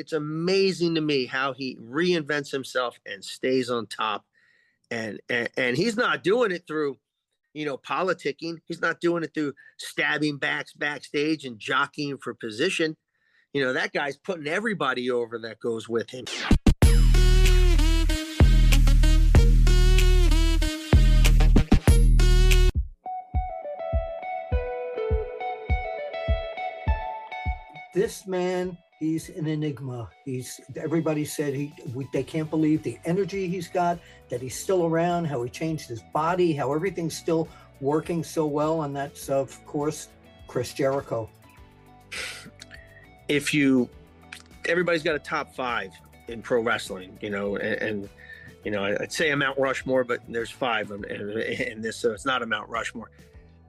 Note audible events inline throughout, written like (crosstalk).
it's amazing to me how he reinvents himself and stays on top. And, and and he's not doing it through, you know, politicking. He's not doing it through stabbing backs backstage and jockeying for position. You know, that guy's putting everybody over that goes with him. this man he's an enigma. He's everybody said he they can't believe the energy he's got that he's still around how he changed his body how everything's still working so well and that's of course chris jericho. If you everybody's got a top five in pro wrestling you know and, and you know i'd say a mount rushmore but there's five in, in this so it's not a mount rushmore.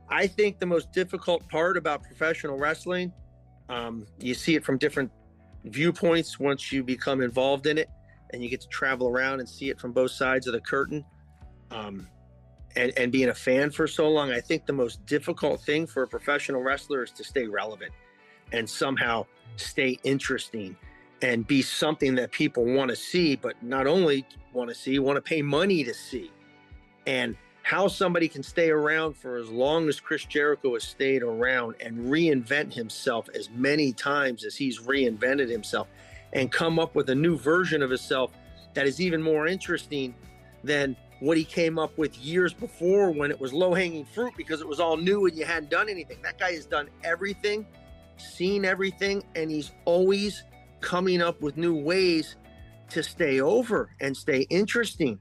I think the most difficult part about professional wrestling um, you see it from different viewpoints once you become involved in it and you get to travel around and see it from both sides of the curtain. Um, and, and being a fan for so long, I think the most difficult thing for a professional wrestler is to stay relevant and somehow stay interesting and be something that people want to see, but not only want to see, want to pay money to see. And how somebody can stay around for as long as Chris Jericho has stayed around and reinvent himself as many times as he's reinvented himself and come up with a new version of himself that is even more interesting than what he came up with years before when it was low hanging fruit because it was all new and you hadn't done anything. That guy has done everything, seen everything, and he's always coming up with new ways to stay over and stay interesting.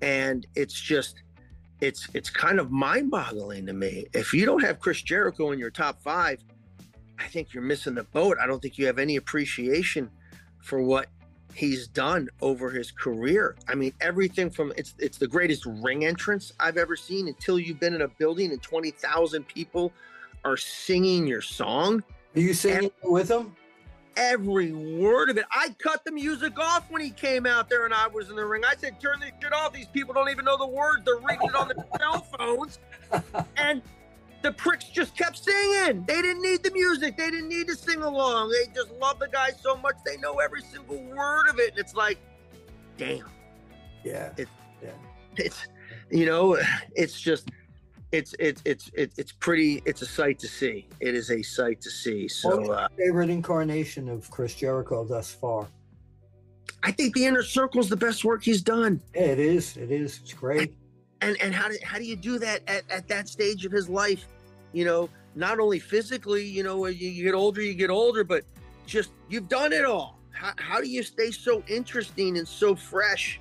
And it's just, it's it's kind of mind-boggling to me. If you don't have Chris Jericho in your top five, I think you're missing the boat. I don't think you have any appreciation for what he's done over his career. I mean, everything from it's it's the greatest ring entrance I've ever seen until you've been in a building and twenty thousand people are singing your song. Are you singing and, with them? Every word of it. I cut the music off when he came out there and I was in the ring. I said, turn this shit off. These people don't even know the words. They're reading it on their (laughs) cell phones. And the pricks just kept singing. They didn't need the music. They didn't need to sing along. They just love the guy so much they know every single word of it. And it's like, damn. Yeah. It, yeah. It's, you know, it's just it's it's it's it's pretty it's a sight to see. It is a sight to see. So uh, favorite incarnation of chris jericho thus far? I think the inner circle is the best work he's done. Yeah, it is. It is. It's great. And and how do, how do you do that at, at that stage of his life? You know not only physically you know you, you get older you get older but just you've done it all. How, how do you stay so interesting and so fresh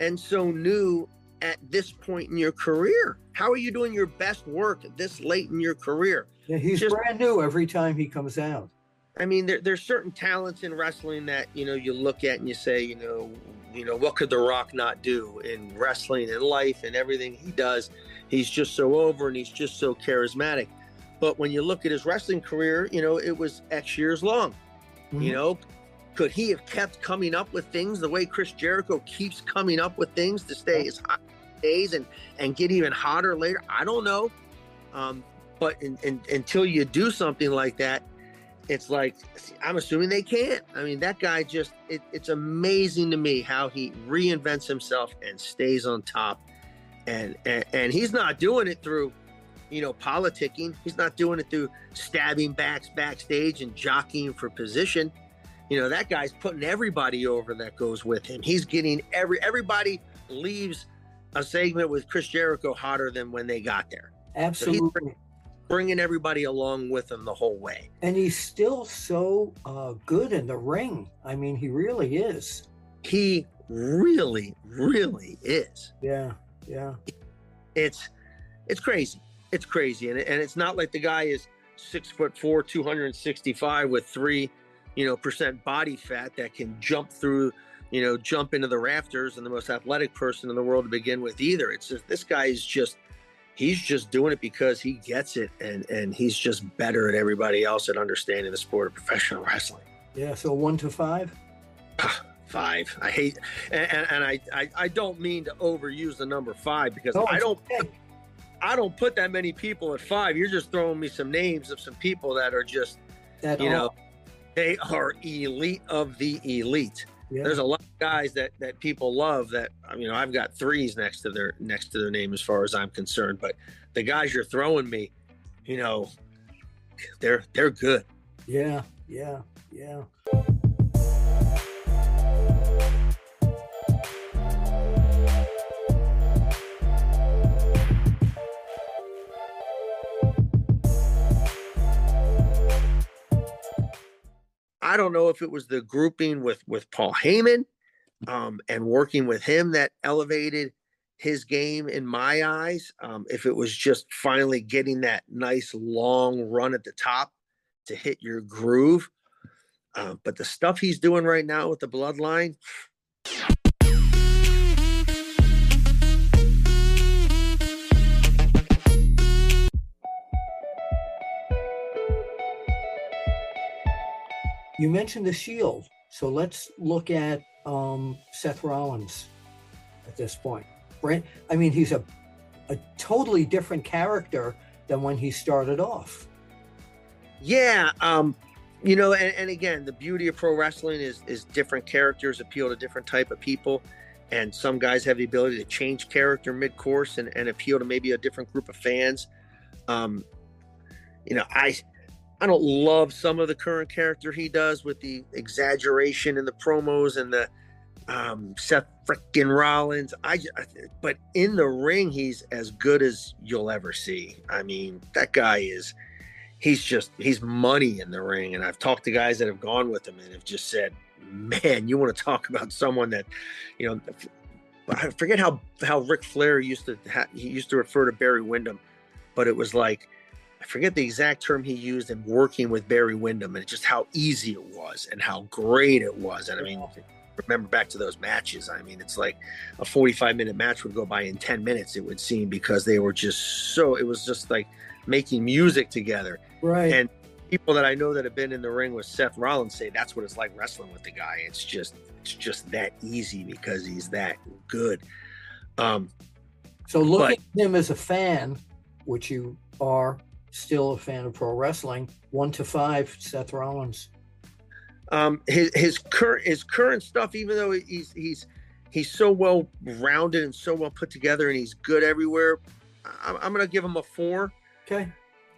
and so new at this point in your career? How are you doing your best work this late in your career? Yeah, he's Just, brand new every time he comes out. I mean, there, there's certain talents in wrestling that you know you look at and you say, you know, you know, what could The Rock not do in wrestling and life and everything he does? He's just so over and he's just so charismatic. But when you look at his wrestling career, you know, it was X years long. Mm-hmm. You know, could he have kept coming up with things the way Chris Jericho keeps coming up with things to stay as hot days and and get even hotter later? I don't know. Um, but in, in, until you do something like that, it's like I'm assuming they can't. I mean, that guy just it, it's amazing to me how he reinvents himself and stays on top. And, and and he's not doing it through you know politicking. He's not doing it through stabbing backs backstage and jockeying for position you know that guy's putting everybody over that goes with him. He's getting every everybody leaves a segment with Chris Jericho hotter than when they got there. Absolutely. So bringing everybody along with him the whole way. And he's still so uh, good in the ring. I mean, he really is. He really, really is. Yeah, yeah. It's it's crazy. It's crazy, and and it's not like the guy is six foot four, two hundred and sixty five with three you know, percent body fat that can jump through, you know, jump into the rafters and the most athletic person in the world to begin with either. It's just this guy is just he's just doing it because he gets it and and he's just better at everybody else at understanding the sport of professional wrestling. Yeah, so one to five? (sighs) five. I hate and, and, and I, I, I don't mean to overuse the number five because oh, I don't okay. I don't put that many people at five. You're just throwing me some names of some people that are just that you know they are elite of the elite. Yeah. There's a lot of guys that that people love that you know I've got threes next to their next to their name as far as I'm concerned, but the guys you're throwing me, you know, they're they're good. Yeah, yeah, yeah. I don't know if it was the grouping with with Paul Heyman um, and working with him that elevated his game in my eyes. Um, if it was just finally getting that nice long run at the top to hit your groove. Uh, but the stuff he's doing right now with the bloodline, You mentioned the Shield, so let's look at um, Seth Rollins at this point. Brent, I mean, he's a a totally different character than when he started off. Yeah, um, you know, and, and again, the beauty of pro wrestling is is different characters appeal to different type of people, and some guys have the ability to change character mid course and, and appeal to maybe a different group of fans. Um, you know, I I don't love some of the current character he does with the exaggeration and the promos and the um, Seth frickin' Rollins. I, but in the ring, he's as good as you'll ever see. I mean, that guy is. He's just he's money in the ring, and I've talked to guys that have gone with him and have just said, "Man, you want to talk about someone that, you know." I forget how how Ric Flair used to ha- he used to refer to Barry Windham, but it was like I forget the exact term he used in working with Barry Windham and just how easy it was and how great it was. And I mean, remember back to those matches. I mean, it's like a 45 minute match would go by in 10 minutes, it would seem, because they were just so, it was just like making music together. Right. And people that I know that have been in the ring with Seth Rollins say that's what it's like wrestling with the guy. It's just, it's just that easy because he's that good. Um, so looking but, at him as a fan, which you are, still a fan of pro wrestling. One to five, Seth Rollins. Um, his his current his current stuff, even though he's he's he's so well rounded and so well put together, and he's good everywhere. I'm, I'm going to give him a four. Okay.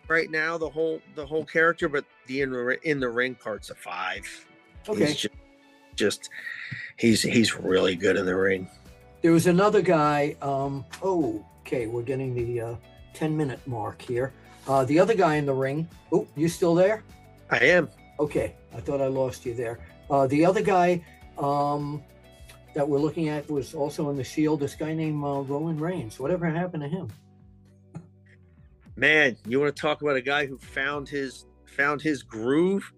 Right now, the whole the whole character, but the in, in the ring part's a five. Okay. He's just, just he's he's really good in the ring. There was another guy. Um, oh, okay, we're getting the uh, ten minute mark here. Uh, the other guy in the ring. Oh, you still there? I am. Okay, I thought I lost you there. Uh, the other guy um, that we're looking at was also in the Shield. This guy named uh, Roman Reigns. Whatever happened to him? Man, you want to talk about a guy who found his found his groove?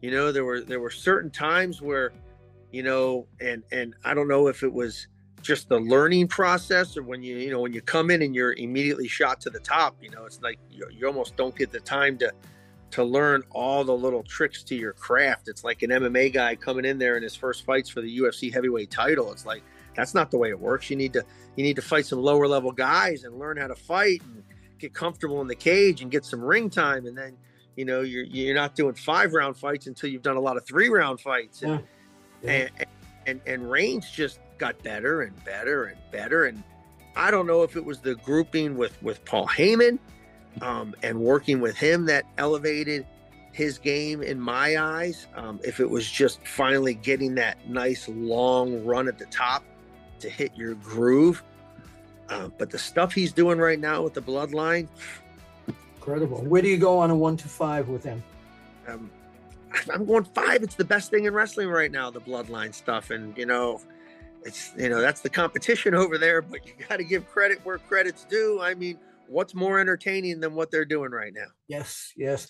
You know, there were there were certain times where, you know, and and I don't know if it was just the learning process or when you you know when you come in and you're immediately shot to the top you know it's like you, you almost don't get the time to to learn all the little tricks to your craft it's like an mma guy coming in there in his first fights for the ufc heavyweight title it's like that's not the way it works you need to you need to fight some lower level guys and learn how to fight and get comfortable in the cage and get some ring time and then you know you're you're not doing five round fights until you've done a lot of three round fights and, yeah. Yeah. and and and Reigns just got better and better and better. And I don't know if it was the grouping with with Paul Heyman um, and working with him that elevated his game in my eyes. Um, if it was just finally getting that nice long run at the top to hit your groove. Uh, but the stuff he's doing right now with the bloodline, incredible. Where do you go on a one to five with him? Um, (laughs) I'm going five. It's the best thing in wrestling right now, the bloodline stuff. And, you know, it's you know that's the competition over there but you got to give credit where credit's due. I mean what's more entertaining than what they're doing right now? Yes yes